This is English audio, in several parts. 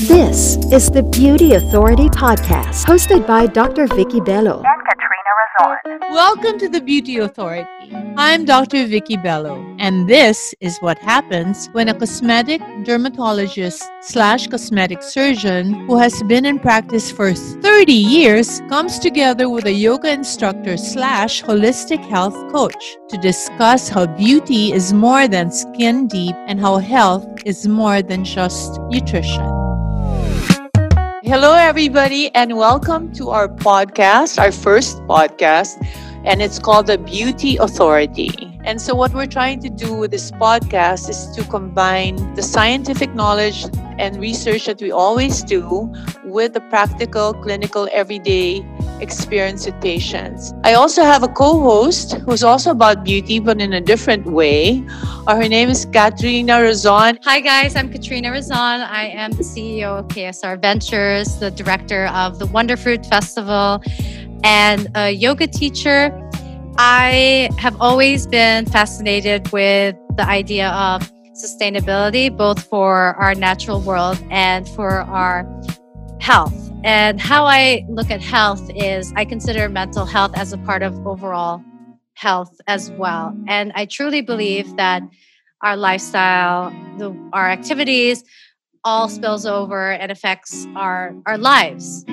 This is the Beauty Authority podcast, hosted by Dr. Vicki Belo. and Katrina Razon. Welcome to the Beauty Authority. I'm Dr. Vicki Belo, and this is what happens when a cosmetic dermatologist slash cosmetic surgeon who has been in practice for 30 years comes together with a yoga instructor slash holistic health coach to discuss how beauty is more than skin deep and how health is more than just nutrition. Hello, everybody, and welcome to our podcast, our first podcast, and it's called the Beauty Authority. And so, what we're trying to do with this podcast is to combine the scientific knowledge and research that we always do with the practical, clinical, everyday experience with patients. I also have a co host who's also about beauty, but in a different way. Uh, her name is Katrina Razon. Hi, guys. I'm Katrina Razon. I am the CEO of KSR Ventures, the director of the Wonderfruit Festival, and a yoga teacher. I have always been fascinated with the idea of sustainability, both for our natural world and for our health. And how I look at health is I consider mental health as a part of overall health as well. And I truly believe that our lifestyle, the, our activities, all spills over and affects our our lives.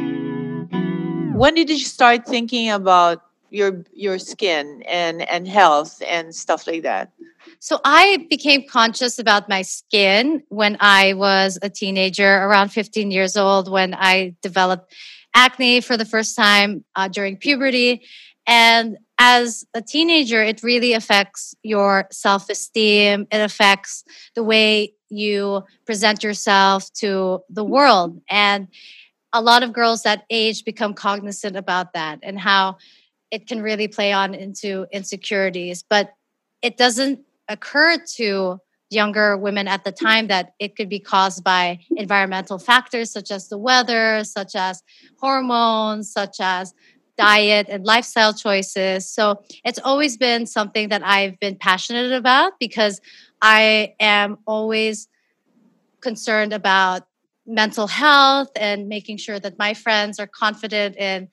When did you start thinking about your your skin and and health and stuff like that? So I became conscious about my skin when I was a teenager, around 15 years old, when I developed acne for the first time uh, during puberty. And as a teenager, it really affects your self esteem. It affects the way you present yourself to the world. And a lot of girls that age become cognizant about that and how it can really play on into insecurities. But it doesn't occur to younger women at the time that it could be caused by environmental factors such as the weather, such as hormones, such as diet and lifestyle choices. So it's always been something that I've been passionate about because I am always concerned about mental health and making sure that my friends are confident in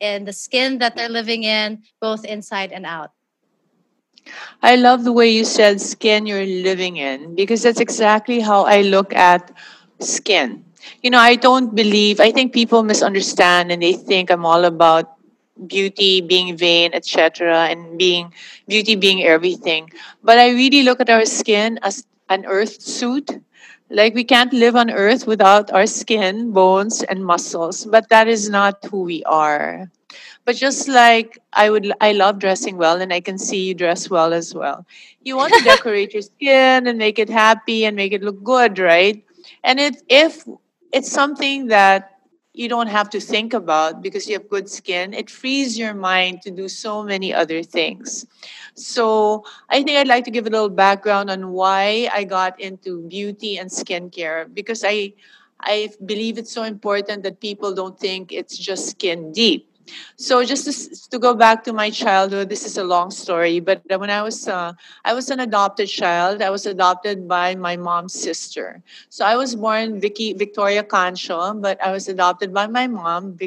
in the skin that they're living in both inside and out. I love the way you said skin you're living in because that's exactly how I look at skin. You know, I don't believe, I think people misunderstand and they think I'm all about beauty being vain, etc., and being beauty being everything. But I really look at our skin as an earth suit. Like we can't live on earth without our skin, bones, and muscles, but that is not who we are. But just like I would, I love dressing well, and I can see you dress well as well. You want to decorate your skin and make it happy and make it look good, right? And it, if it's something that you don't have to think about because you have good skin, it frees your mind to do so many other things. So I think I'd like to give a little background on why I got into beauty and skincare because I I believe it's so important that people don't think it's just skin deep. So just to, to go back to my childhood, this is a long story. But when I was uh, I was an adopted child. I was adopted by my mom's sister. So I was born Vicki Victoria Cancho, but I was adopted by my mom,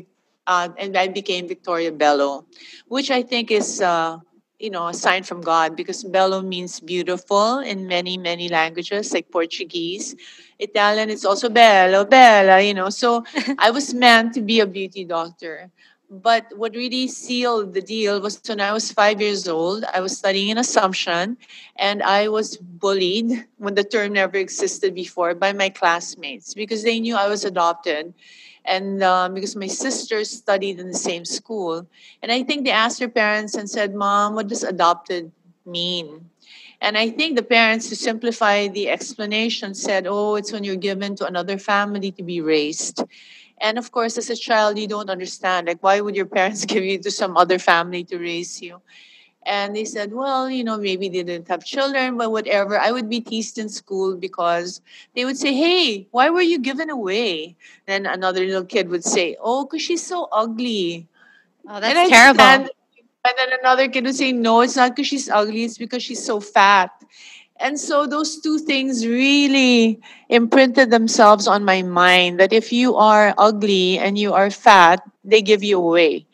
uh, and I became Victoria Belo, which I think is. Uh, you know, a sign from God because bello means beautiful in many, many languages like Portuguese. Italian, it's also bello, bella, you know. So I was meant to be a beauty doctor. But what really sealed the deal was when I was five years old, I was studying in Assumption and I was bullied when the term never existed before by my classmates because they knew I was adopted. And um, because my sisters studied in the same school. And I think they asked their parents and said, Mom, what does adopted mean? And I think the parents, to simplify the explanation, said, Oh, it's when you're given to another family to be raised. And of course, as a child, you don't understand. Like, why would your parents give you to some other family to raise you? And they said, well, you know, maybe they didn't have children, but whatever. I would be teased in school because they would say, hey, why were you given away? Then another little kid would say, oh, because she's so ugly. Oh, that's terrible. stand- and then another kid would say, no, it's not because she's ugly, it's because she's so fat. And so those two things really imprinted themselves on my mind that if you are ugly and you are fat, they give you away.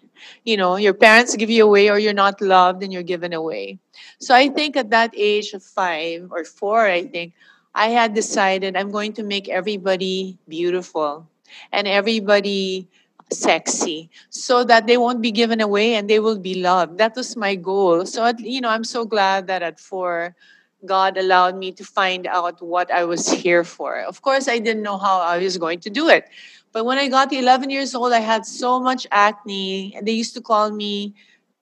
You know, your parents give you away or you're not loved and you're given away. So I think at that age of five or four, I think, I had decided I'm going to make everybody beautiful and everybody sexy so that they won't be given away and they will be loved. That was my goal. So, you know, I'm so glad that at four, God allowed me to find out what I was here for. Of course, I didn't know how I was going to do it. But when I got to 11 years old, I had so much acne, and they used to call me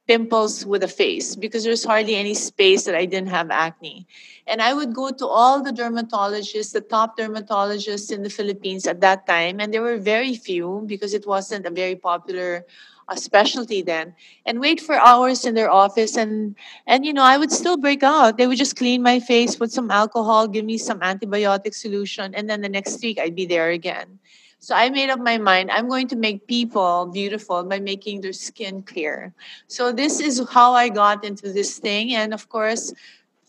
pimples with a face because there's hardly any space that I didn't have acne. And I would go to all the dermatologists, the top dermatologists in the Philippines at that time, and there were very few because it wasn't a very popular uh, specialty then, and wait for hours in their office. And and you know, I would still break out. They would just clean my face, put some alcohol, give me some antibiotic solution, and then the next week I'd be there again. So I made up my mind I'm going to make people beautiful by making their skin clear. So this is how I got into this thing. And of course,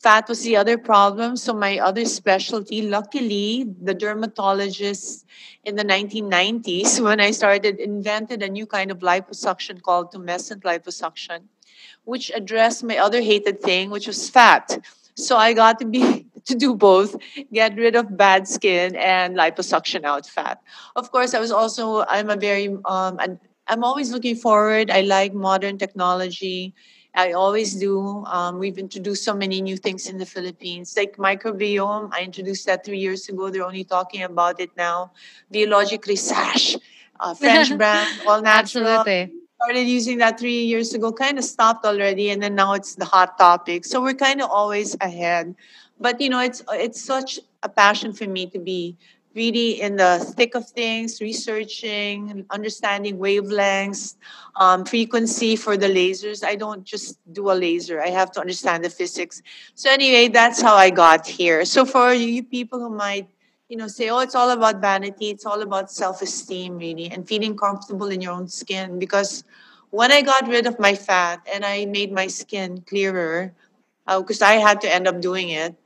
fat was the other problem. So my other specialty, luckily, the dermatologist in the 1990s, when I started, invented a new kind of liposuction called tumescent liposuction, which addressed my other hated thing, which was fat. So I got to be to do both, get rid of bad skin and liposuction out fat. Of course, I was also I'm a very um I'm always looking forward. I like modern technology. I always do. Um, we've introduced so many new things in the Philippines, like microbiome. I introduced that three years ago. They're only talking about it now. Biologique Recherche, uh, French brand, all natural. Absolutely. Started using that three years ago, kind of stopped already, and then now it's the hot topic. So we're kind of always ahead but you know it's it's such a passion for me to be really in the thick of things researching understanding wavelengths um, frequency for the lasers. I don't just do a laser. I have to understand the physics. So anyway that's how i got here. So for you people who might you know say oh it's all about vanity. It's all about self-esteem really and feeling comfortable in your own skin. Because when i got rid of my fat and i made my skin clearer because uh, i had to end up doing it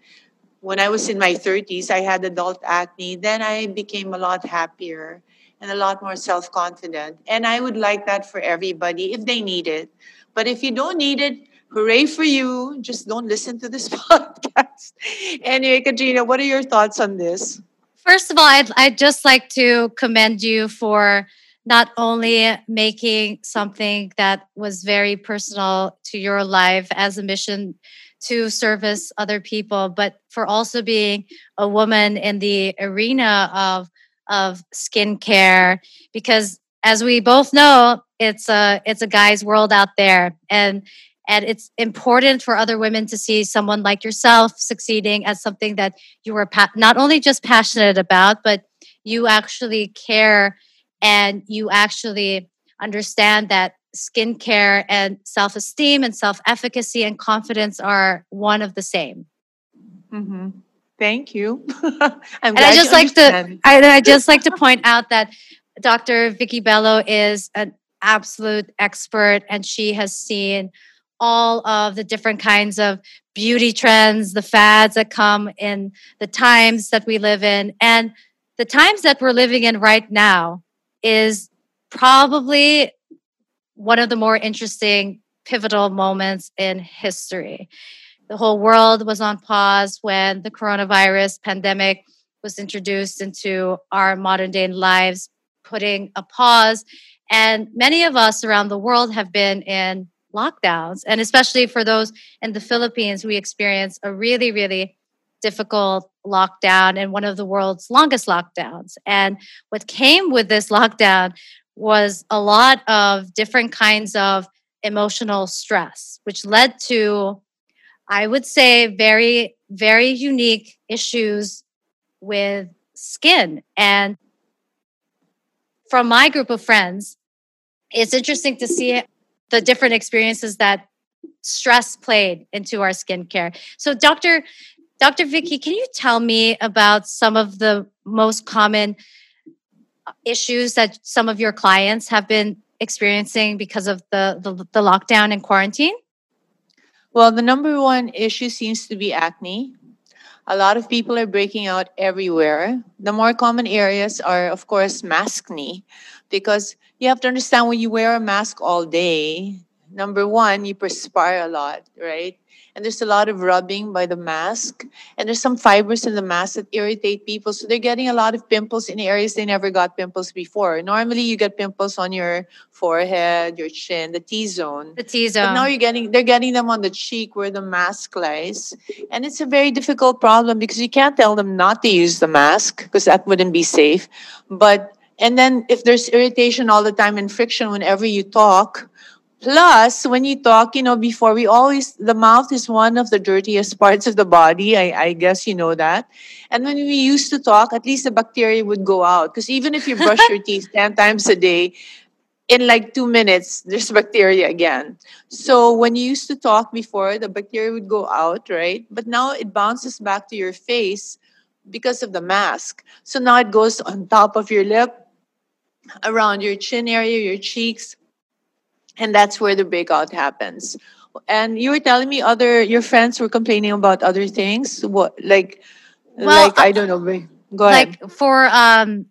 when I was in my 30s, I had adult acne. Then I became a lot happier and a lot more self confident. And I would like that for everybody if they need it. But if you don't need it, hooray for you. Just don't listen to this podcast. anyway, Katrina, what are your thoughts on this? First of all, I'd, I'd just like to commend you for not only making something that was very personal to your life as a mission to service other people, but for also being a woman in the arena of of skincare, because as we both know, it's a it's a guy's world out there, and and it's important for other women to see someone like yourself succeeding at something that you were pa- not only just passionate about, but you actually care and you actually understand that skincare and self esteem and self efficacy and confidence are one of the same. Mm-hmm. Thank you. and I just like to I, I just like to point out that Dr. Vicki Belo is an absolute expert and she has seen all of the different kinds of beauty trends, the fads that come in the times that we live in. And the times that we're living in right now is probably one of the more interesting, pivotal moments in history. The whole world was on pause when the coronavirus pandemic was introduced into our modern day lives, putting a pause. And many of us around the world have been in lockdowns. And especially for those in the Philippines, we experienced a really, really difficult lockdown and one of the world's longest lockdowns. And what came with this lockdown was a lot of different kinds of emotional stress, which led to, I would say, very, very unique issues with skin. And from my group of friends, it's interesting to see the different experiences that stress played into our skincare. So, Dr. Dr. Vicki, can you tell me about some of the most common issues that some of your clients have been experiencing because of the, the, the lockdown and quarantine? Well, the number one issue seems to be acne. A lot of people are breaking out everywhere. The more common areas are, of course, maskne, because you have to understand when you wear a mask all day, number one, you perspire a lot, right? And there's a lot of rubbing by the mask. And there's some fibers in the mask that irritate people. So they're getting a lot of pimples in areas they never got pimples before. Normally you get pimples on your forehead your chin the t-zone. The T zone. but now you're getting they're getting them on the cheek where the mask lies. And it's a very difficult problem because you can't tell them not to use the mask because that wouldn't be safe. But and then if there's irritation all the time and friction whenever you talk Plus, when you talk, you know, before we always, the mouth is one of the dirtiest parts of the body. I, I guess you know that. And when we used to talk, at least the bacteria would go out. Because even if you brush your teeth 10 times a day, in like two minutes, there's bacteria again. So when you used to talk before, the bacteria would go out, right? But now it bounces back to your face because of the mask. So now it goes on top of your lip, around your chin area, your cheeks, and that's where the breakout happens. And you were telling me other your friends were complaining about other things. What like Well, like i don't know go ahead. like for um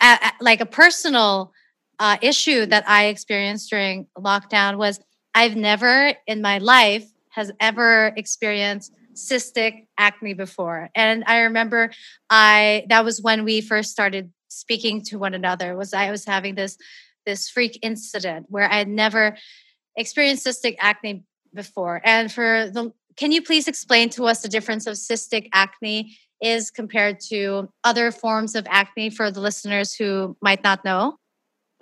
a, a- like a personal uh, issue that I experienced during lockdown was I've never in my life has ever experienced cystic acne before. And I remember I that was when we first started speaking to one another was I was having this this freak incident where I had never experienced cystic acne before. And for the can you please explain to us the difference of cystic acne is compared to other forms of acne for the listeners who might not know?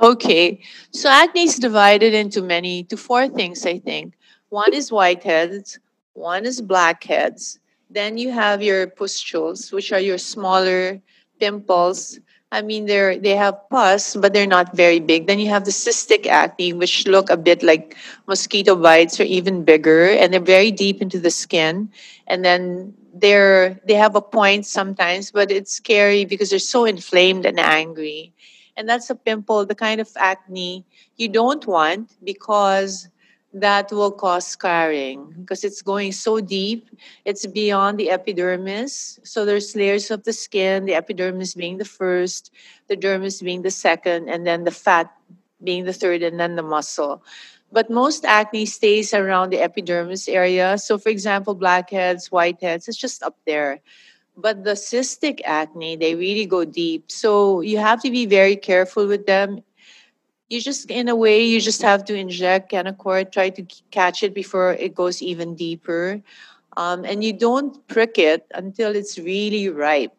okay so acne is divided into many to four things i think one is whiteheads one is blackheads then you have your pustules which are your smaller pimples i mean they're they have pus but they're not very big. Then you have the cystic acne which look a bit like mosquito bites or even bigger and they're very deep into the skin. And then they're they have a point sometimes but it's scary because they're so inflamed and angry. And that's a pimple the kind of acne you don't want because that will cause scarring because it's going so deep it's beyond the epidermis. So there's layers of the skin the epidermis being the first the dermis being the second and then the fat being the third and then the muscle. But most acne stays around the epidermis area. So for example blackheads whiteheads it's just up there. But the cystic acne they really go deep. So you have to be very careful with them you just in a way you just have to inject Kenacort, try to catch it before it goes even deeper. Um, and you don't prick it until it's really ripe.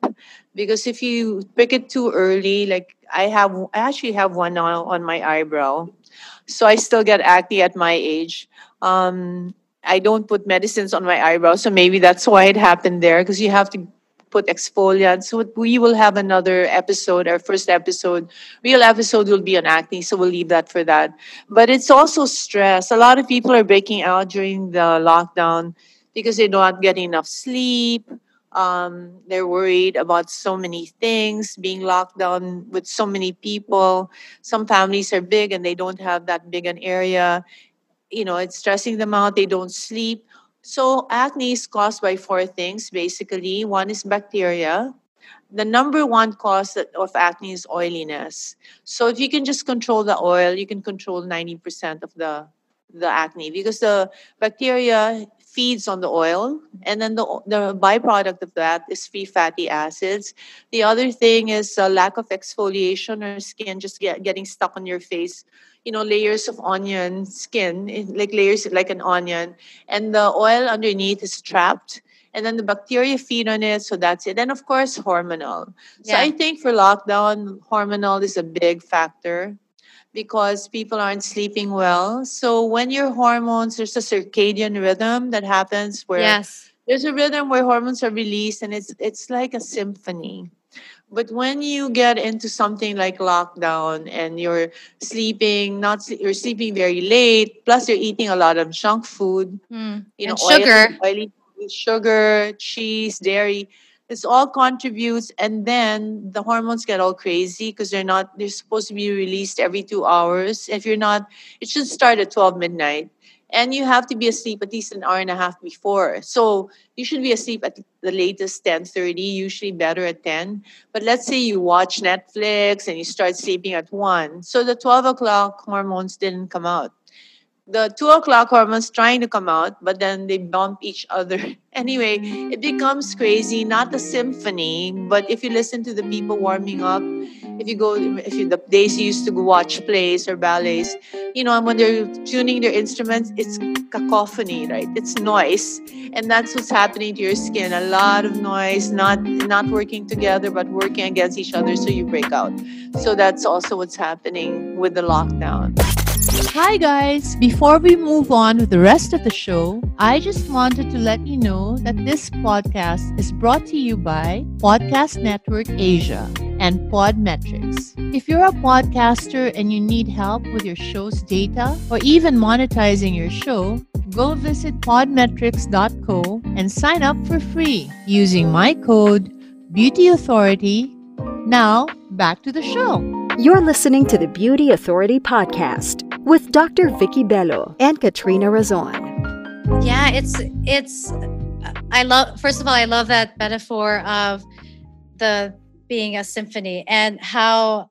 Because if you prick it too early like i have i actually have one now on my eyebrow. So i still get acne at my age. Um, i don't put medicines on my eyebrow so maybe that's why it happened there because you have to put exfoliants. So we will have another episode our first episode real episode will be on acne so we'll leave that for that. But it's also stress. A lot of people are breaking out during the lockdown because they're not getting enough sleep. Um, they're worried about so many things being locked down with so many people. Some families are big and they don't have that big an area. You know it's stressing them out. They don't sleep so acne is caused by four things basically. One is bacteria. The number one cause of acne is oiliness. So if you can just control the oil you can control 90% of the the acne because the bacteria feeds on the oil and then the, the byproduct of that is free fatty acids. The other thing is a lack of exfoliation or skin just get, getting stuck on your face you know layers of onion skin eh, like layers like an onion and the oil underneath is trapped and then the bacteria feed on it so that's it. And of course hormonal. So i think for lockdown hormonal is a big factor because people aren't sleeping well. So when your hormones there's a circadian rhythm that happens where Yes. there's a rhythm where hormones are released and it's it's like a symphony but when you get into something like lockdown and you're sleeping not you're sleeping very late plus you're eating a lot of junk food Mm. you know oily- sugar. oily sugar cheese dairy this all contributes and then the hormones get all crazy because they're not they're supposed to be released every two hours if you're not it should start at 12 midnight and you have to be asleep at least an hour and a half before. So you should be asleep at the latest 10.30 usually better at 10 but let's say you watch netflix and you start sleeping at 1 so the 12 o'clock hormones didn't come out. The two o'clock hormones trying to come out, but then they bump each other. Anyway, it becomes crazy, not a symphony, but if you listen to the people warming up, if you go, if you, the days you used to go watch plays or ballets, you know, and when they're tuning their instruments, it's cacophony, right? It's noise. And that's what's happening to your skin. A lot of noise, not not working together, but working against each other, so you break out. So that's also what's happening with the lockdown. Hi, guys. Before we move on with the rest of the show, I just wanted to let you know that this podcast is brought to you by Podcast Network Asia and Podmetrics. If you're a podcaster and you need help with your show's data or even monetizing your show, go visit podmetrics.co and sign up for free using my code Beauty Authority. Now, back to the show. You're listening to the Beauty Authority podcast with Dr. Vicki Belo and Katrina Razon. Yeah, it's it's I love first of all I love that metaphor of the being a symphony and how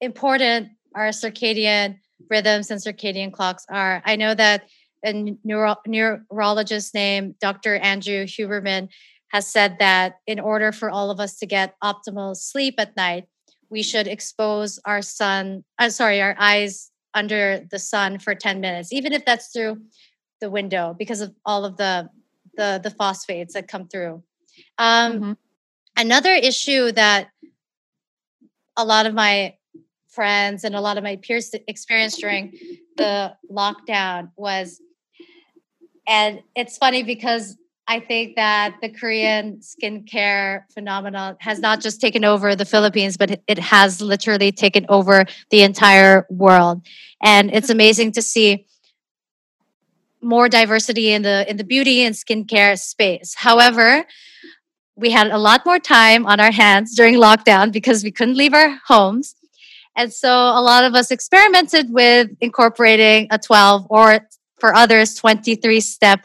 important our circadian rhythms and circadian clocks are. I know that a neuro- neurologist named Dr. Andrew Huberman has said that in order for all of us to get optimal sleep at night, we should expose our sun, uh, sorry, our eyes under the sun for 10 minutes, even if that's through the window because of all of the the, the phosphates that come through. Um, mm-hmm. Another issue that a lot of my friends and a lot of my peers experienced during the lockdown was, and it's funny because I think that the Korean skincare phenomenon has not just taken over the Philippines, but it has literally taken over the entire world. And it's amazing to see more diversity in the in the beauty and skincare space. However, we had a lot more time on our hands during lockdown because we couldn't leave our homes. And so a lot of us experimented with incorporating a 12 or for others 23 step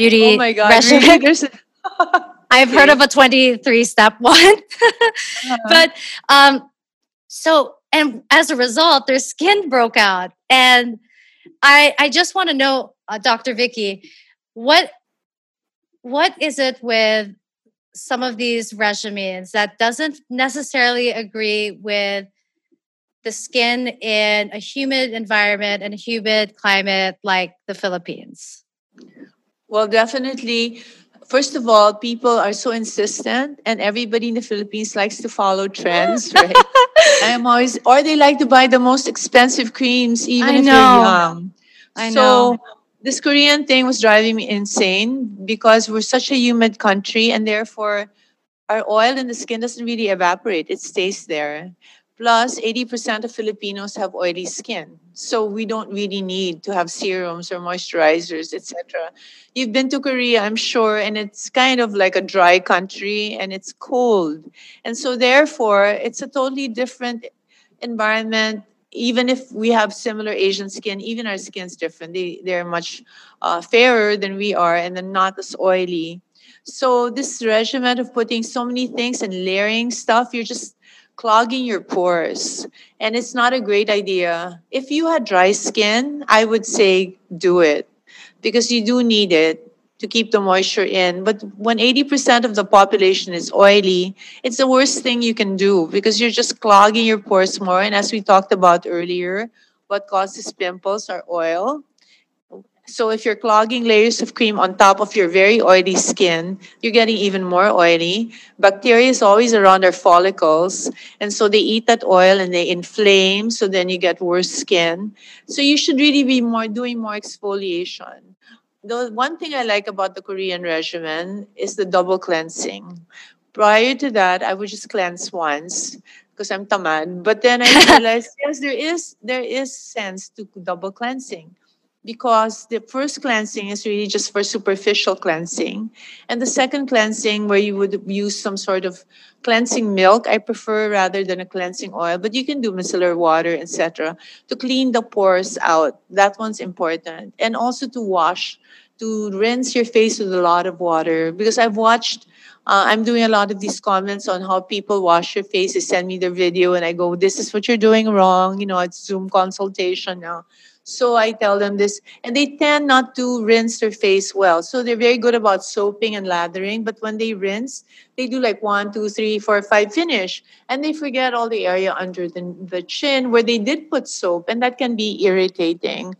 beauty oh my God, really? I've heard of a 23 step one. uh-huh. But um, so, and as a result, their skin broke out. And I, I just want to know, uh, Dr. Vicki, what, what is it with some of these regimens that doesn't necessarily agree with the skin in a humid environment and a humid climate like the Philippines? Well, definitely. First of all, people are so insistent, and everybody in the Philippines likes to follow trends, right? I'm always, or they like to buy the most expensive creams, even I if know. they're young. I so, know. this Korean thing was driving me insane because we're such a humid country, and therefore, our oil in the skin doesn't really evaporate; it stays there. Plus, 80% of Filipinos have oily skin. So we don't really need to have serums or moisturizers, etc. You've been to Korea, I'm sure, and it's kind of like a dry country and it's cold. And so therefore, it's a totally different environment even if we have similar Asian skin, even our skin's different. They they're much uh, fairer than we are, and then not as oily. So this regimen of putting so many things and layering stuff, you're just clogging your pores. And it's not a great idea. If you had dry skin, I would say do it because you do need it to keep the moisture in. But when 80% of the population is oily, it's the worst thing you can do because you're just clogging your pores more. And as we talked about earlier, what causes pimples are oil. So if you're clogging layers of cream on top of your very oily skin, you're getting even more oily. Bacteria is always around our follicles, and so they eat that oil and they inflame, so then you get worse skin. So you should really be more doing more exfoliation. The one thing I like about the Korean regimen is the double cleansing. Prior to that, I would just cleanse once because I'm tamad. But then I realized yes, there is there is sense to double cleansing because the first cleansing is really just for superficial cleansing. And the second cleansing, where you would use some sort of cleansing milk, I prefer rather than a cleansing oil, but you can do micellar water, etc., to clean the pores out. That one's important. And also to wash, to rinse your face with a lot of water. Because I've watched uh, I'm doing a lot of these comments on how people wash their face. They send me their video, and I go, "This is what you're doing wrong." You know, it's Zoom consultation now. So I tell them this, and they tend not to rinse their face well. So they're very good about soaping and lathering, but when they rinse, they do like one, two, three, four, five, finish, and they forget all the area under the, the chin where they did put soap, and that can be irritating.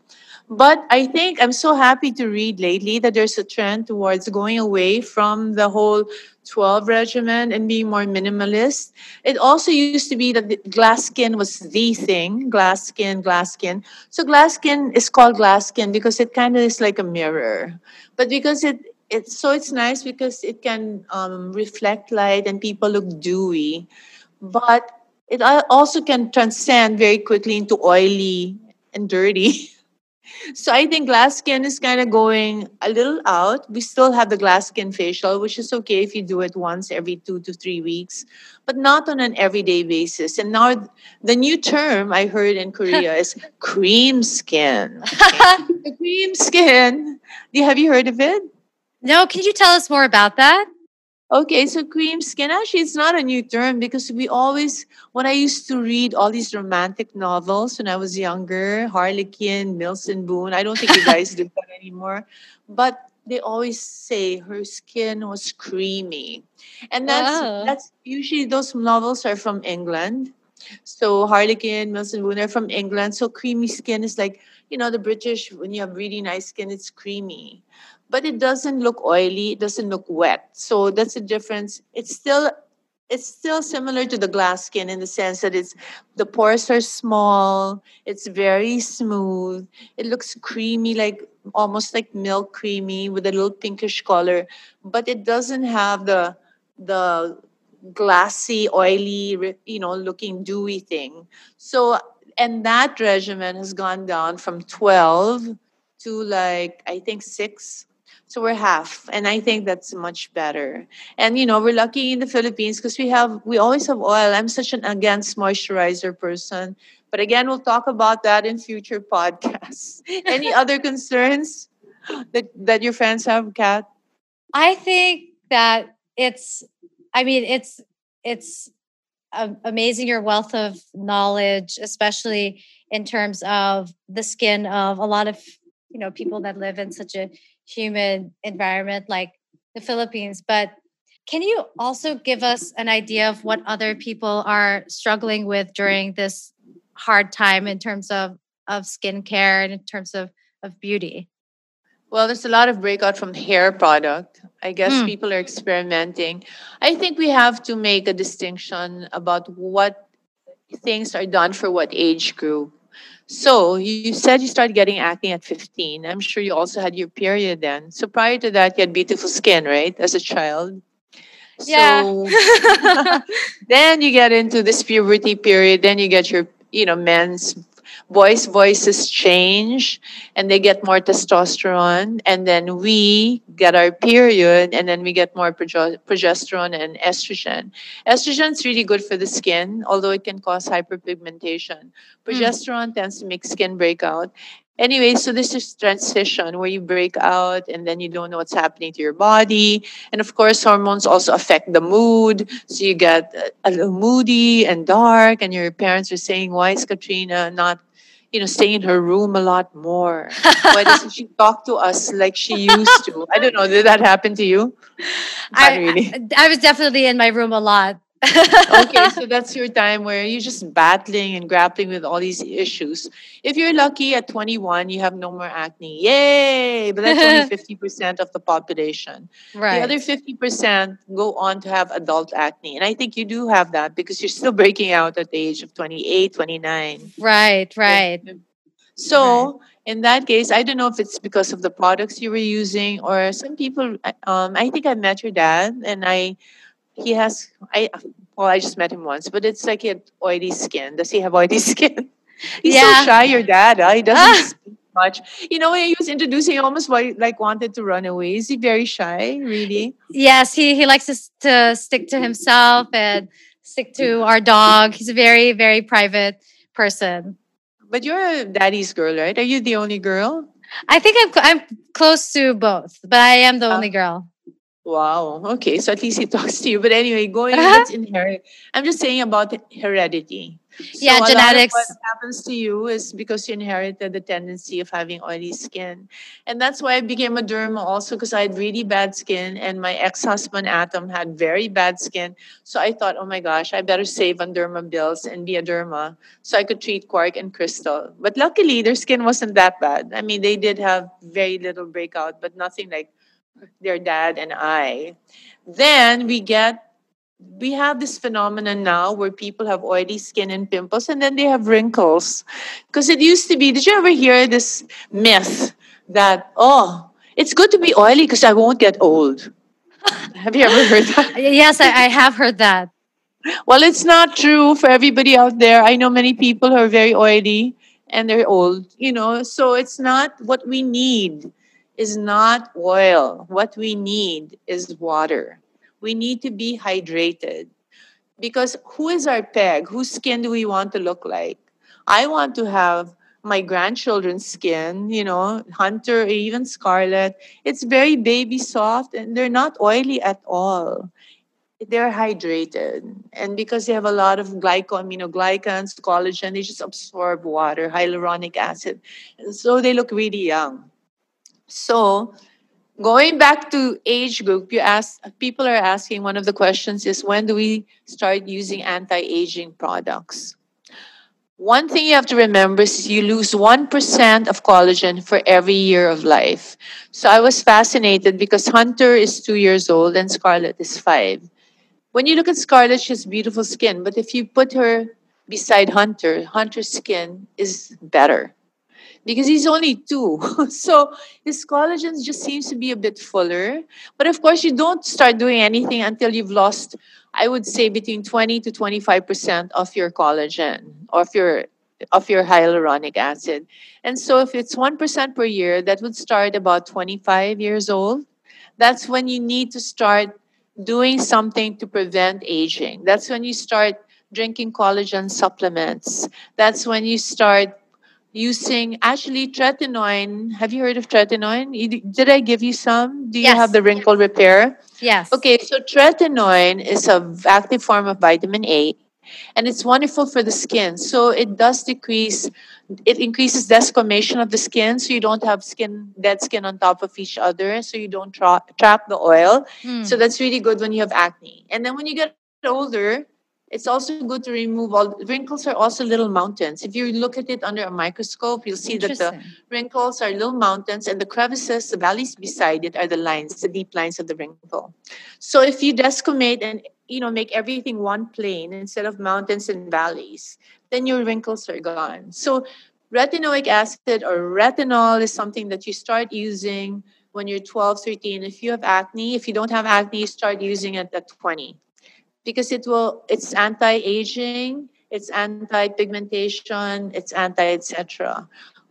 But I think I'm so happy to read lately that there's a trend towards going away from the whole 12 regimen and being more minimalist. It also used to be that glass skin was the thing glass skin, glass skin. So, glass skin is called glass skin because it kind of is like a mirror. But because it it's so it's nice because it can um, reflect light and people look dewy but it also can transcend very quickly into oily and dirty So I think glass skin is kind of going a little out. We still have the glass skin facial, which is okay if you do it once every two to three weeks, but not on an everyday basis. And now the new term I heard in Korea is cream skin. the cream skin. Have you heard of it? No, can you tell us more about that? Okay, so cream skin actually it's not a new term because we always when I used to read all these romantic novels when I was younger, Harlequin, Mills and Boon. I don't think you guys do that anymore, but they always say her skin was creamy, and that's Oh. that's usually those novels are from England. So Harlequin, Mills and Boon are from England. So creamy skin is like you know the British when you have really nice skin, it's creamy but it doesn't look oily it doesn't look wet. So that's the difference. It's still it's still similar to the glass skin in the sense that it's the pores are small it's very smooth. It looks creamy like almost like milk creamy with a little pinkish color but it doesn't have the the glassy oily you know looking dewy thing. So and that regimen has gone down from 12 to like i think 6 so we're half, and I think that's much better. And you know, we're lucky in the Philippines because we have we always have oil. I'm such an against moisturizer person, but again, we'll talk about that in future podcasts. Any other concerns that that your friends have, Kat? I think that it's, I mean, it's, it's amazing your wealth of knowledge, especially in terms of the skin of a lot of, you know, people that live in such a humid environment like the Philippines. But can you also give us an idea of what other people are struggling with during this hard time in terms of, of skincare and in terms of, of beauty? Well, there's a lot of breakout from hair product. I guess Mm. people are experimenting. I think we have to make a distinction about what things are done for what age group. So you said you started getting acne at 15. I'm sure you also had your period then. So prior to that, you had beautiful skin, right? As a child. Yeah. So then you get into this puberty period. Then you get your, you know, men's boys' voices change and they get more testosterone. And then we get our period and then we get more proge- progesterone and estrogen. Estrogen is really good for the skin, although it can cause hyperpigmentation. Progesterone tends to make skin breakout. Anyway, so this is transition where you break out and then you don't know what's happening to your body. And of course, hormones also affect the mood. So you get uh, a little moody and dark, and your parents are saying, Why is Katrina not, you know, stay in her room a lot more? Why doesn't she talk to us like she used to? I don't know. Did that happen to you? Not I, really. I, I was definitely in my room a lot. Okay, so that's your time where you're just battling and grappling with all these issues. If you're lucky at 21, you have no more acne. Yay! But that's only 50% of the population. right. The other 50% go on to have adult acne. And I think you do have that because you're still breaking out at the age of 28, 29. right, right. So, in that case, I don't know if it's because of the products you were using or some people. Um, I think I met your dad, and I, he has. I well, I just met him once, but it's like he had oily skin. Does he have oily skin? He's Yeah. so shy. Your dad, huh? he doesn't. Ah. speak. much. You know, when he was introducing, he almost like wanted to run away. Is he very shy? Really? Yes, he he likes to, to stick to himself and stick to our dog. He's a very very private person. But you're a daddy's girl, right? Are you the only girl? I think I'm I'm close to both, but I am the Uh, only girl. Wow. Okay. So at least he talks to you. But anyway, going it's inherit. I'm just saying about heredity. So Yeah, a lot of genetics. what happens to you is because you inherited the tendency of having oily skin, and that's why I became a derma also because I had really bad skin, and my ex-husband Atom had very bad skin. So I thought, oh my gosh, I better save on derma bills and be a derma so I could treat Quark and Cristalle. But luckily, their skin wasn't that bad. I mean, they did have very little breakout, but nothing like their dad and I. Then we get we have this phenomenon now where people have oily skin and pimples and then they have wrinkles. Because it used to be, did you ever hear this myth that, oh, it's good to be oily because I won't get old? have you ever heard that? Yes, I, I have heard that. Well, it's not true for everybody out there. I know many people who are very oily and they're old, you know, so it's not what we need is not oil. What we need is water. We need to be hydrated because who is our peg? Whose skin do we want to look like? I want to have my grandchildren's skin, you know, Hunter, even Scarlet. It's very baby soft and they're not oily at all they're hydrated and because they have a lot of glycosaminoglycans collagen they just absorb water hyaluronic acid so they look really young so going back to age group you ask people are asking one of the questions is when do we start using anti-aging products? One thing you have to remember is you lose 1% of collagen for every year of life. So I was fascinated because Hunter is two years old and Scarlet is five. When you look at Scarlet, she has beautiful skin, but if you put her beside Hunter, Hunter's skin is better because he's only two. so his collagen just seems to be a bit fuller. But of course, you don't start doing anything until you've lost, I would say, between 20 to 25% of your collagen, of your of your hyaluronic acid. And so if it's 1% per year, that would start about 25 years old. That's when you need to start doing something to prevent aging. That's when you start drinking collagen supplements. That's when you start using actually tretinoin. Have you heard of tretinoin? Did I give you some? Do you Yes. have the wrinkle repair? Yes. Okay, so tretinoin is a active form of vitamin A and it's wonderful for the skin. So it does decrease it increases desquamation of the skin so you don't have skin dead skin on top of each other so you don't tra- trap the oil. Hmm. So that's really good when you have acne. And then when you get older, it's also good to remove all wrinkles are also little mountains. If you look at it under a microscope, you'll see that the wrinkles are little mountains and the crevices, the valleys beside it are the lines, the deep lines of the wrinkle. So if you desquamate and you know make everything one plane instead of mountains and valleys, then your wrinkles are gone. So retinoic acid or retinol is something that you start using when you're 12, 13. If you have acne, if you don't have acne, you start using it at 20 because it will it's anti-aging it's anti-pigmentation it's anti etc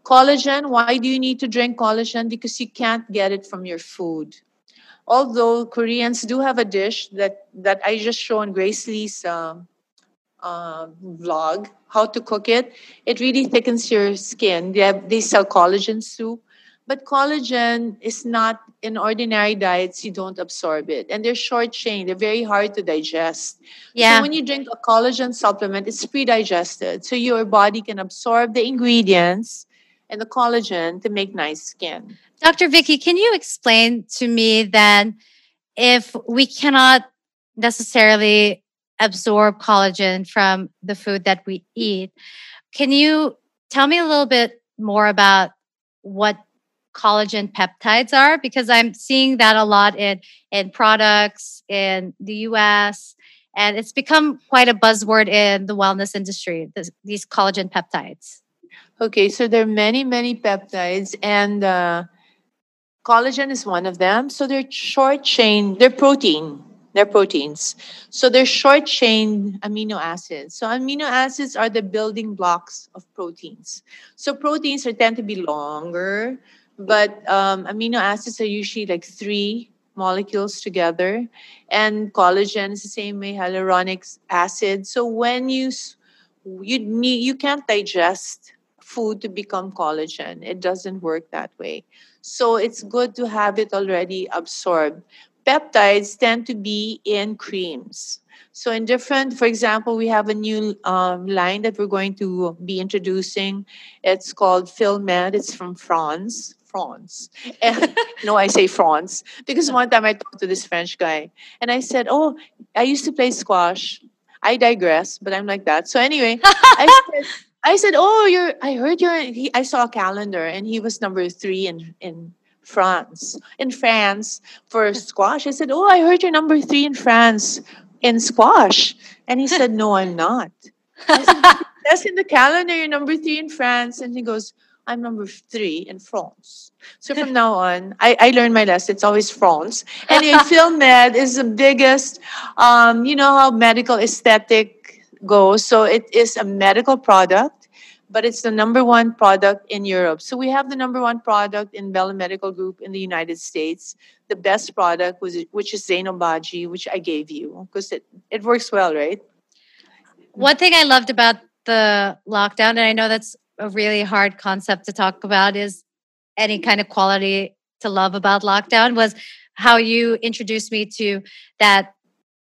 collagen why do you need to drink collagen? Because you can't get it from your food. Although koreans do have a dish that that i just show on grace lee's uh, vlog how to cook it. It really thickens your skin. They, have, they sell collagen soup but collagen is not in ordinary diets you don't absorb it and they're short chain they're very hard to digest Yeah. so when you drink a collagen supplement, it's pre-digested, so your body can absorb the ingredients and the collagen to make nice skin. Dr. Vicki, can you explain to me then if we cannot necessarily absorb collagen from the food that we eat, can you tell me a little bit more about what collagen peptides are? Because I'm seeing that a lot in, in products in the US, and it's become quite a buzzword in the wellness industry, this, these collagen peptides. Okay, so there are many, many peptides, and uh, collagen is one of them. So they're short chain, they're protein. They're proteins. So they're short chain amino acids. So amino acids are the building blocks of proteins. So proteins are tend to be longer, but um, amino acids are usually like three molecules together. And collagen is the same way, hyaluronic acid. So when you you need you can't digest food to become collagen. It doesn't work that way. So it's good to have it already absorbed. Peptides tend to be in creams. So in different, for example, we have a new um, line that we're going to be introducing. It's called Fillmed. It's from France. France. And, no, I say France because one time I talked to this French guy and I said, "Oh, I used to play squash." I digress, but I'm like that. So anyway, I said, I said, "Oh, you're." I heard you're. He, I saw a calendar, and he was number three in in France. In France for squash, I said, "Oh, I heard you're number three in France in squash," and he said, "No, I'm not." I said, "That's in the calendar. You're number three in France," and he goes, "I'm number three in France." So from now on, I, I learned my lesson. It's always France. And anyway, Fillmed is the biggest. Um, you know how medical aesthetic goes. So it is a medical product, but it's the number one product in Europe. So we have the number one product in Belo Medical Group in the United States. The best product was which is Zein Obagi, which I gave you because it, it works well, right? One thing I loved about the lockdown, and I know that's a really hard concept to talk about, is any kind of quality to love about lockdown was how you introduced me to that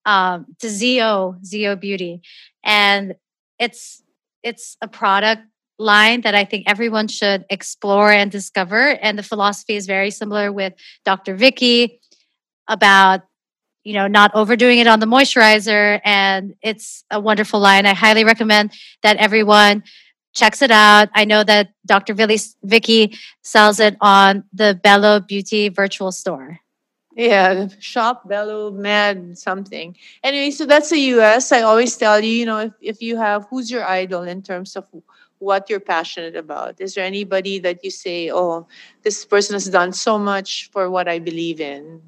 um, to Zeo Zeo Beauty, and it's it's a product line that I think everyone should explore and discover. And the philosophy is very similar with Dr. Vicki about you know not overdoing it on the moisturizer and it's a wonderful line i highly recommend that everyone checks it out i know that dr Villy, vicki sells it on the belo beauty virtual store Yeah, shop Belo Med something. Anyway, so that's the US. I always tell you, you know, if, if you have who's your idol in terms of what you're passionate about. Is there anybody that you say, oh, this person has done so much for what I believe in?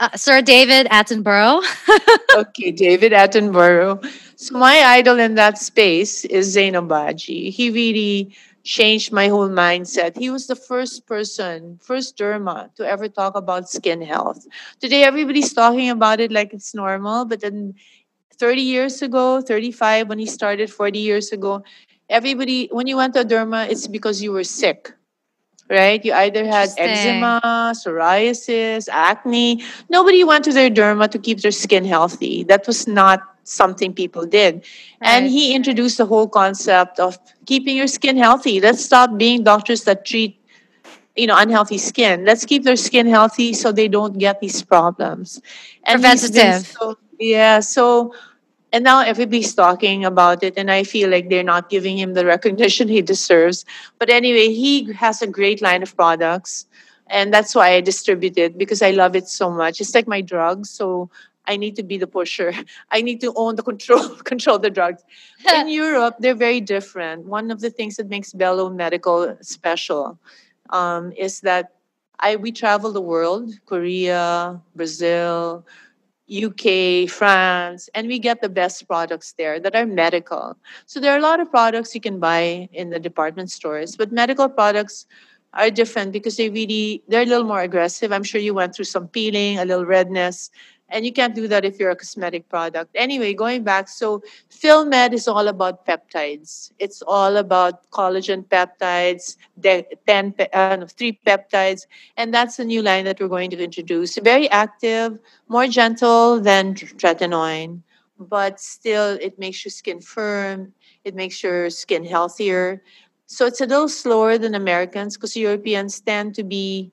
uh, sir david attenborough okay, David Attenborough. So my idol in that space is Zein Obagi. He really changed my whole mindset. He was the first person, first derma to ever talk about skin health. Today everybody's talking about it like it's normal, but then 30 years ago, 35 when he started 40 years ago, everybody when you went to derma, it's because you were sick. Right? You either had eczema, psoriasis, acne. Nobody went to their derma to keep their skin healthy. That was not something people did. And he introduced the whole concept of keeping your skin healthy. Let's stop being doctors that treat you know unhealthy skin. Let's keep their skin healthy so they don't get these problems. And Preventative. so- yeah, so and now everybody's talking about it and i feel like they're not giving him the recognition he deserves. But anyway he has a great line of products and that's why i distribute it because i love it so much. It's like my drugs so i need to be the pusher. I need to own the control control the drugs. In europe they're very different. One of the things that makes belo medical special um, is that i we travel the world korea brazil UK, France, and we get the best products there that are medical. So there are a lot of products you can buy in the department stores, but medical products are different because they really they're a little more aggressive. I'm sure you went through some peeling, a little redness, and you can't do that if you're a cosmetic product. Anyway, going back, so Fillmed is all about peptides. It's all about collagen peptides, de- 10 pe- uh, three peptides, and that's the new line that we're going to introduce. Very active, more gentle than tr- tretinoin, but still it makes your skin firm. It makes your skin healthier. So it's a little slower than Americans because Europeans tend to be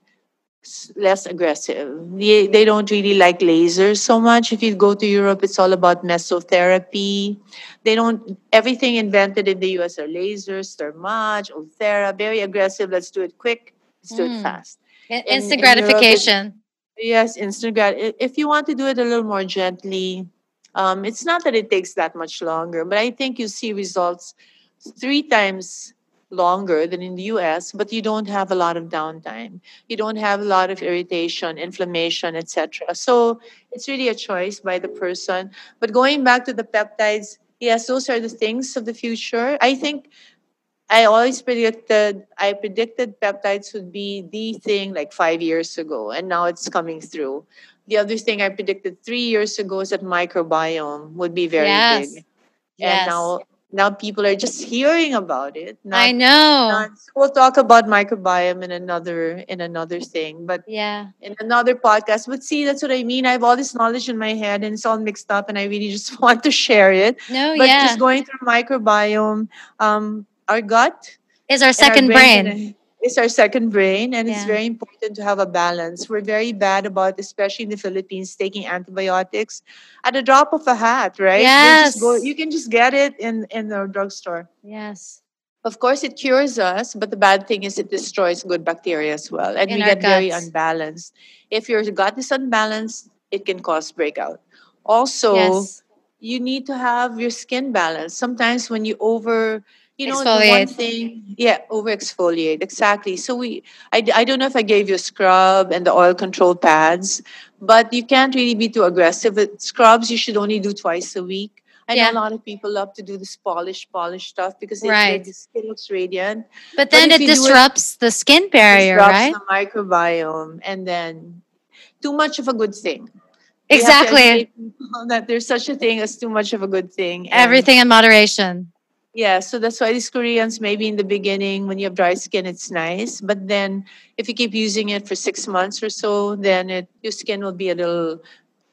less aggressive. They, they don't really like lasers so much. If you go to Europe, it's all about mesotherapy. They don't, everything invented in the US are lasers, thermage, Ulthera, very aggressive. Let's do it quick, let's do it Mm. fast. In- in instant Europe, gratification Yes, instant grat. If you want to do it a little more gently, um, it's not that it takes that much longer, but I think you see results three times longer than in the US, but you don't have a lot of downtime. You don't have a lot of irritation, inflammation, etc. So it's really a choice by the person. But going back to the peptides, yes, those are the things of the future. I think I always predicted I predicted peptides would be the thing like five years ago, and now it's coming through. The other thing I predicted three years ago is that microbiome would be very Yes. big. Yes. And now now people are just hearing about it. I know. not- we'll talk about microbiome in another in another thing, but yeah. in another podcast. But see, that's what I mean. I have all this knowledge in my head and it's all mixed up, and I really just want to share it. No, but yeah. just going through microbiome, um, our gut Is our and our second brain brain. Is our second brain, and it's very important to have a balance. We're very bad about, especially in the Philippines, taking antibiotics at a drop of a hat, right? Just go- Yes. you can just get it in in the drugstore. Yes. Of course, it cures us, but the bad thing is it destroys good bacteria as well, and In we get very unbalanced. If your gut is unbalanced, it can cause breakout. Also, yes. you need to have your skin balance. Sometimes when you over, you know, the one Exfoliate. thing, yeah, over exfoliate exactly. So we, I, I don't know if I gave you a scrub and the oil control pads, but you can't really be too aggressive. With scrubs, you should only do twice a week. I Yeah. know a lot of people love to do this polish, polish stuff because it, Right. the skin looks radiant. But But then if it do it- disrupts the skin barrier, disrupts right? the microbiome, and then too much of a good thing. We have to Exactly. That there's such a thing as too much of a good thing. Everything in moderation. Yeah, so that's why these Koreans, maybe in the beginning, when you have dry skin, it's nice. But then if you keep using it for six months or so, then it, your skin will be a little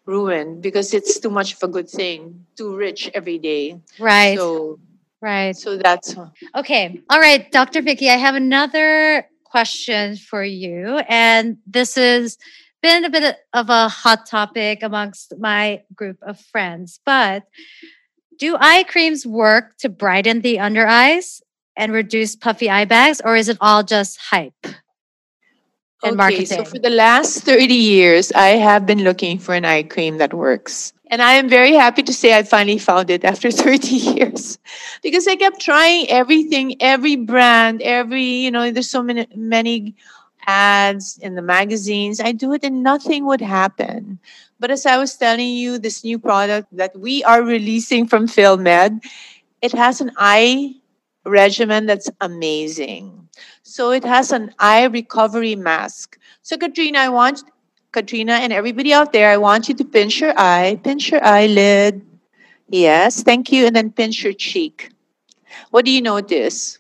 ruined because it's too much of a good thing, too rich every day. Right. So, right. so that's Okay. All right, Dr. Vicki, I have another question for you. And this has been a bit of a hot topic amongst my group of friends. But do eye creams work to brighten the under eyes and reduce puffy eye bags, or is it all just hype? And okay. So for the last 30 years, I have been looking for an eye cream that works. And I am very happy to say I finally found it after 30 years because I kept trying everything, every brand, every, you know, there's so many, many ads in the magazines. I do it and nothing would happen. But as I was telling you, this new product that we are releasing from Fillmed, it has an eye regimen that's amazing. So it has an eye recovery mask. So Katrina, I want Katrina and everybody out there, I want you to pinch your eye, pinch your eyelid. Yes, thank you. And then pinch your cheek. What do you notice?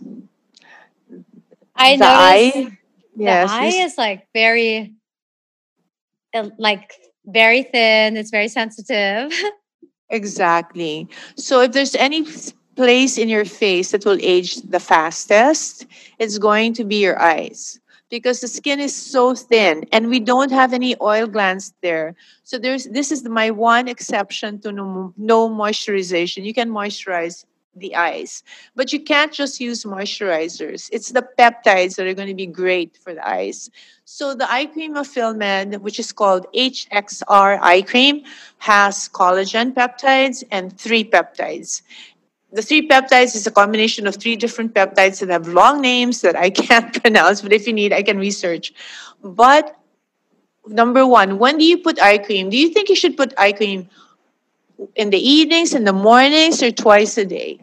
I the noticed eye. the Yes. eye is like very, uh, like very thin. It's very sensitive. Exactly. So if there's any place in your face that will age the fastest, it's going to be your eyes because the skin is so thin and we don't have any oil glands there. So there's this is my one exception to no, no moisturization. You can moisturize the eyes, but you can't just use moisturizers. It's the peptides that are going to be great for the eyes. So the eye cream of Fillmed, which is called HXR eye cream, has collagen peptides and three peptides. The three peptides is a combination of three different peptides that have long names that I can't pronounce, but if you need, I can research. But number one, when do you put eye cream? Do you think you should put eye cream in the evenings, in the mornings, or twice a day?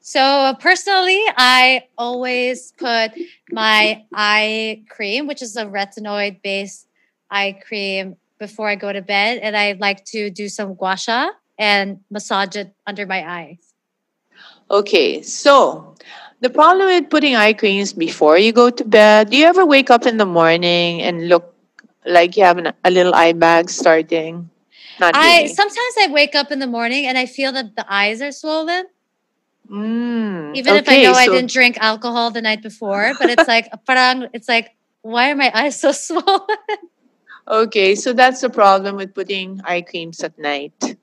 So personally, I always put my eye cream, which is a retinoid based eye cream, before I go to bed. And I like to do some gua sha and massage it under my eyes. Okay, so the problem with putting eye creams before you go to bed, do you ever wake up in the morning and look like you have an, a little eye bag starting? Not I really. sometimes I wake up in the morning and I feel that the eyes are swollen, Mm, even if I okay, know I didn't drink alcohol the night before. But it's like parang it's like, why are my eyes so swollen? Okay, so that's the problem with putting eye creams at night.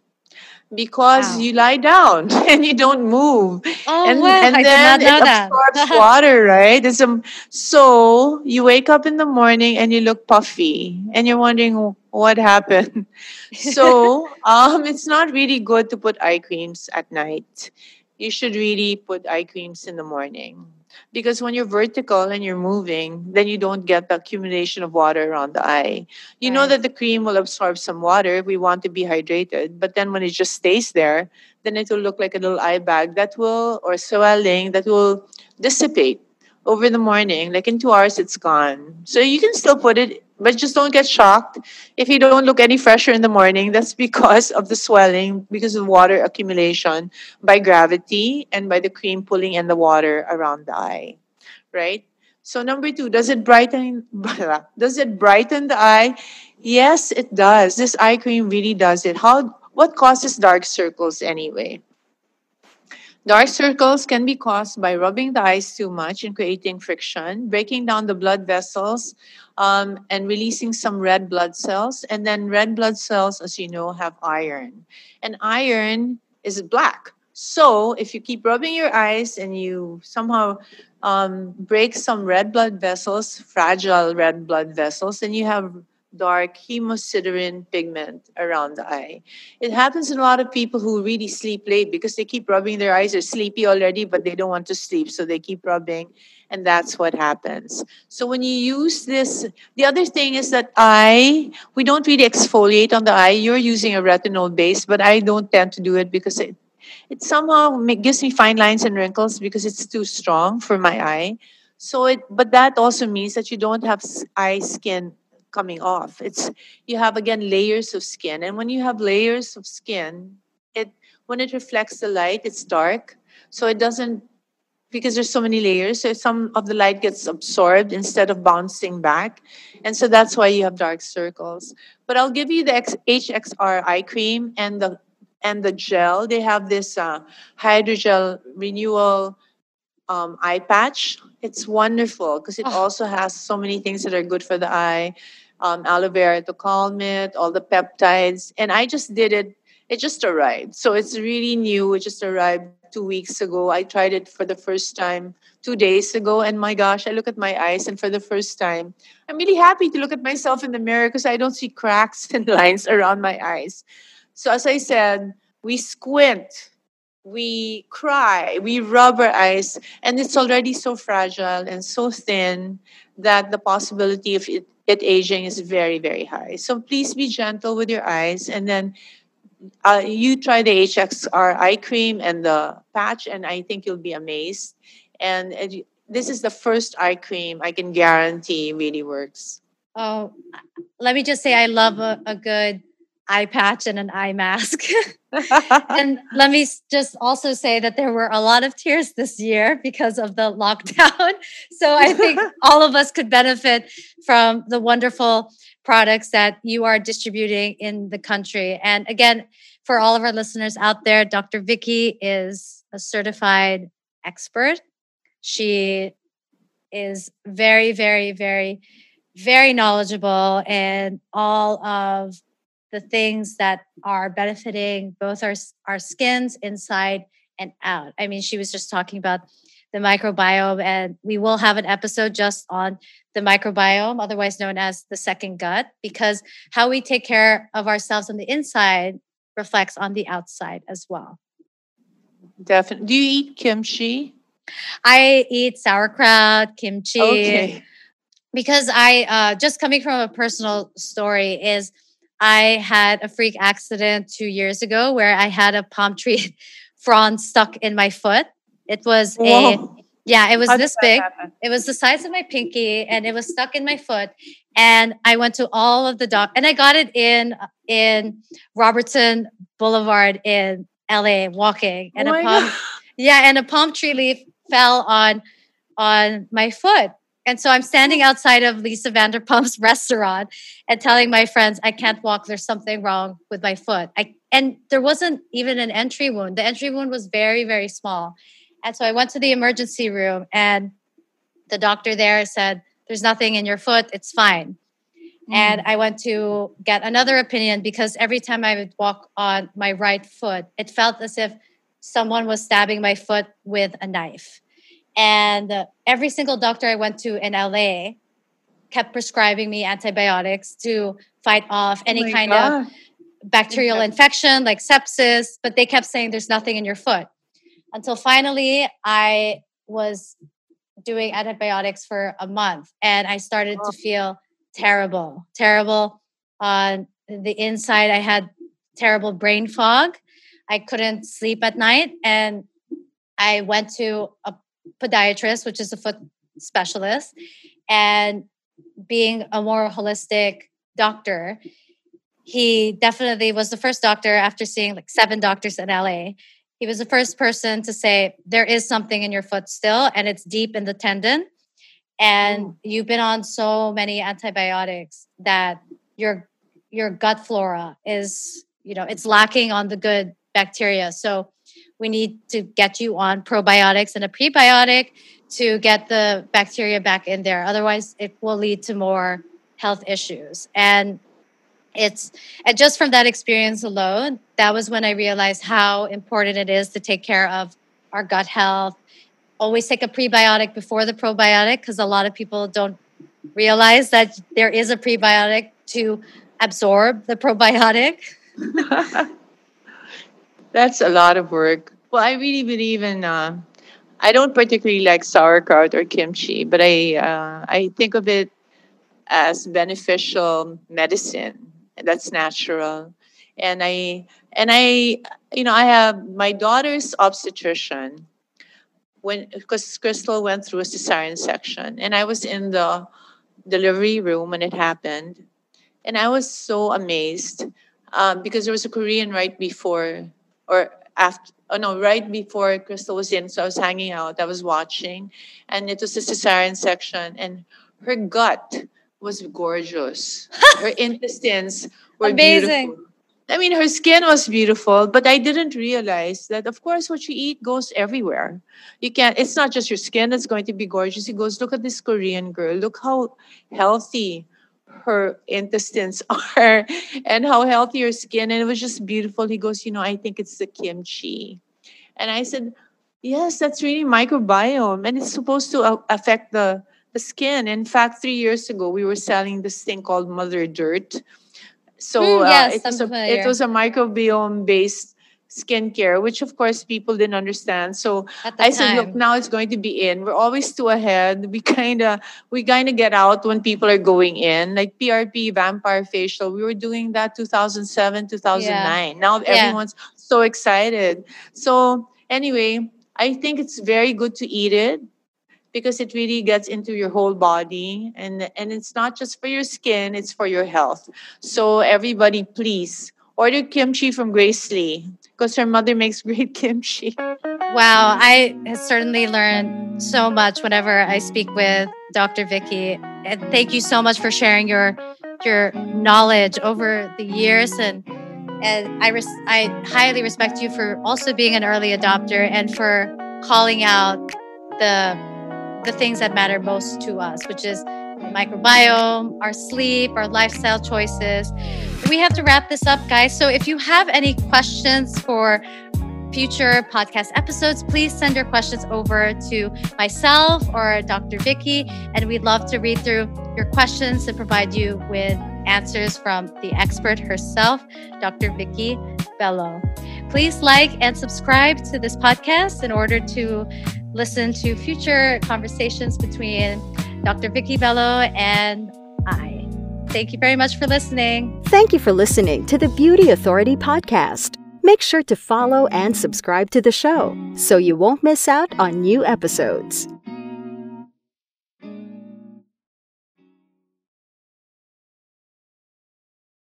Because Wow. you lie down and you don't move. Oh and, wow, and I then did not know it that. absorbs water, right? It's um, so you wake up in the morning and you look puffy and you're wondering what happened. So um, it's not really good to put eye creams at night. You should really put eye creams in the morning. Because when you're vertical and you're moving, then you don't get the accumulation of water around the eye. You know that the cream will absorb some water if we want to be hydrated, but then when it just stays there, then it will look like a little eye bag that will, or swelling that will dissipate over the morning. Like in two hours, it's gone. So you can still put it, but just don't get shocked if you don't look any fresher in the morning. That's because of the swelling, because of water accumulation by gravity and by the cream pulling in the water around the eye, right? So number two, does it brighten? Does it brighten the eye? Yes, it does. This eye cream really does it. How? What causes dark circles anyway? Dark circles can be caused by rubbing the eyes too much and creating friction, breaking down the blood vessels, um, and releasing some red blood cells. And then red blood cells, as you know, have iron, and iron is black. So if you keep rubbing your eyes and you somehow um, break some red blood vessels, fragile red blood vessels, then you have dark hemosiderin pigment around the eye. It happens in a lot of people who really sleep late because they keep rubbing their eyes. They're sleepy already, but they don't want to sleep, so they keep rubbing, and that's what happens. So when you use this, the other thing is that eye, we don't really exfoliate on the eye. You're using a retinol base, but I don't tend to do it because it it somehow gives me fine lines and wrinkles because it's too strong for my eye. So it, but that also means that you don't have eye skin coming off. It's you have again layers of skin, and when you have layers of skin, it when it reflects the light, it's dark, so it doesn't because there's so many layers. So some of the light gets absorbed instead of bouncing back, and so that's why you have dark circles. But I'll give you the X- HXR eye cream and the and the gel. They have this uh, hydrogel renewal um, eye patch. It's wonderful because it Oh. also has so many things that are good for the eye. Um, aloe vera to calm it, all the peptides, and I just did it. It just arrived, so it's really new. It just arrived two weeks ago. I tried it for the first time two days ago, and my gosh, I look at my eyes, and for the first time, I'm really happy to look at myself in the mirror because I don't see cracks and lines around my eyes. So as I said, we squint, we cry, we rub our eyes, and it's already so fragile and so thin that the possibility of it, it aging is very, very high. So please be gentle with your eyes, and then uh, you try the HXR eye cream and the patch, and I think you'll be amazed. And it, this is the first eye cream I can guarantee really works. Oh, let me just say I love a, a good eye patch and an eye mask. and let me just also say that there were a lot of tears this year because of the lockdown. So I think all of us could benefit from the wonderful products that you are distributing in the country. And again, for all of our listeners out there, Dr. Vicki is a certified expert. She is very, very, very, very knowledgeable in all of the things that are benefiting both our our skins inside and out. I mean, she was just talking about the microbiome, and we will have an episode just on the microbiome, otherwise known as the second gut, because how we take care of ourselves on the inside reflects on the outside as well. Definitely. Do you eat kimchi? I eat sauerkraut, kimchi, Okay. because I uh, just coming from a personal story is I had a freak accident two years ago where I had a palm tree frond stuck in my foot. It was a yeah, it was How this big. happen? It was the size of my pinky, and it was stuck in my foot. And I went to all of the doc, and I got it in in Robertson Boulevard in LA walking, oh and Oh a palm God. yeah, and a palm tree leaf fell on on my foot. And so I'm standing outside of Lisa Vanderpump's restaurant and telling my friends I can't walk. There's something wrong with my foot. I and there wasn't even an entry wound. The entry wound was very very small. And so I went to the emergency room and the doctor there said there's nothing in your foot. It's fine. Mm. And I went to get another opinion because every time I would walk on my right foot, it felt as if someone was stabbing my foot with a knife. And every single doctor I went to in LA kept prescribing me antibiotics to fight off any Oh kind of God. bacterial infection like sepsis, but they kept saying there's nothing in your foot. Until finally, I was doing antibiotics for a month and I started to feel terrible, terrible on the inside. I had terrible brain fog. I couldn't sleep at night and I went to a podiatrist, which is a foot specialist, and being a more holistic doctor, he definitely was the first doctor after seeing like seven doctors in LA. He was the first person to say, There is something in your foot still, and it's deep in the tendon. And mm. you've been on so many antibiotics that your your gut flora is, you know, it's lacking on the good bacteria. So we need to get you on probiotics and a prebiotic to get the bacteria back in there. Otherwise, it will lead to more health issues. And it's and just from that experience alone, that was when I realized how important it is to take care of our gut health. Always take a prebiotic before the probiotic because a lot of people don't realize that there is a prebiotic to absorb the probiotic. That's a lot of work. Well, I really believe in. Uh, I don't particularly like sauerkraut or kimchi, but I uh, I think of it as beneficial medicine that's natural, and I and I you know I have my daughter's obstetrician when because Cristalle went through a cesarean section, and I was in the delivery room when it happened, and I was so amazed um, because there was a Korean right before or after oh no right before cristalle was in so i was hanging out i was watching and it was a cesarean section and her gut was gorgeous her intestines were amazing beautiful. I mean, her skin was beautiful, but I didn't realize that, of course, what you eat goes everywhere. You can't, it's not just your skin that's going to be gorgeous. It goes, look at this Korean girl. Look how healthy her intestines are and how healthy her skin. And it was just beautiful. He goes, You know, I think it's the kimchi. And I said, Yes, that's really microbiome. And it's supposed to affect the, the skin. In fact, three years ago, we were selling this thing called Mother Dirt. So mm, yes, uh, it, was a, it was a microbiome based skincare, which of course people didn't understand. So I time. said, look, now it's going to be in. We're always two ahead. We kind of we kind of get out when people are going in, like PRP, vampire facial. We were doing that 2007, 2009. Yeah. Now everyone's yeah. so excited. So anyway, I think it's very good to eat it because it really gets into your whole body and and it's not just for your skin it's for your health so everybody please order kimchi from grace lee because her mother makes great kimchi. Wow, I certainly learned so much whenever I speak with Dr. Vicki. And thank you so much for sharing your your knowledge over the years and and I res- I highly respect you for also being an early adopter and for calling out the the things that matter most to us, which is microbiome, our sleep, our lifestyle choices. We have to wrap this up, guys. So if you have any questions for future podcast episodes, please send your questions over to myself or Dr. Vicki, and we'd love to read through your questions and provide you with answers from the expert herself, Dr. Vicki Belo. Please like and subscribe to this podcast in order to listen to future conversations between Dr. Vicki Belo, and I. Thank you very much for listening. Thank you for listening to the Beauty Authority podcast. Make sure to follow and subscribe to the show so you won't miss out on new episodes.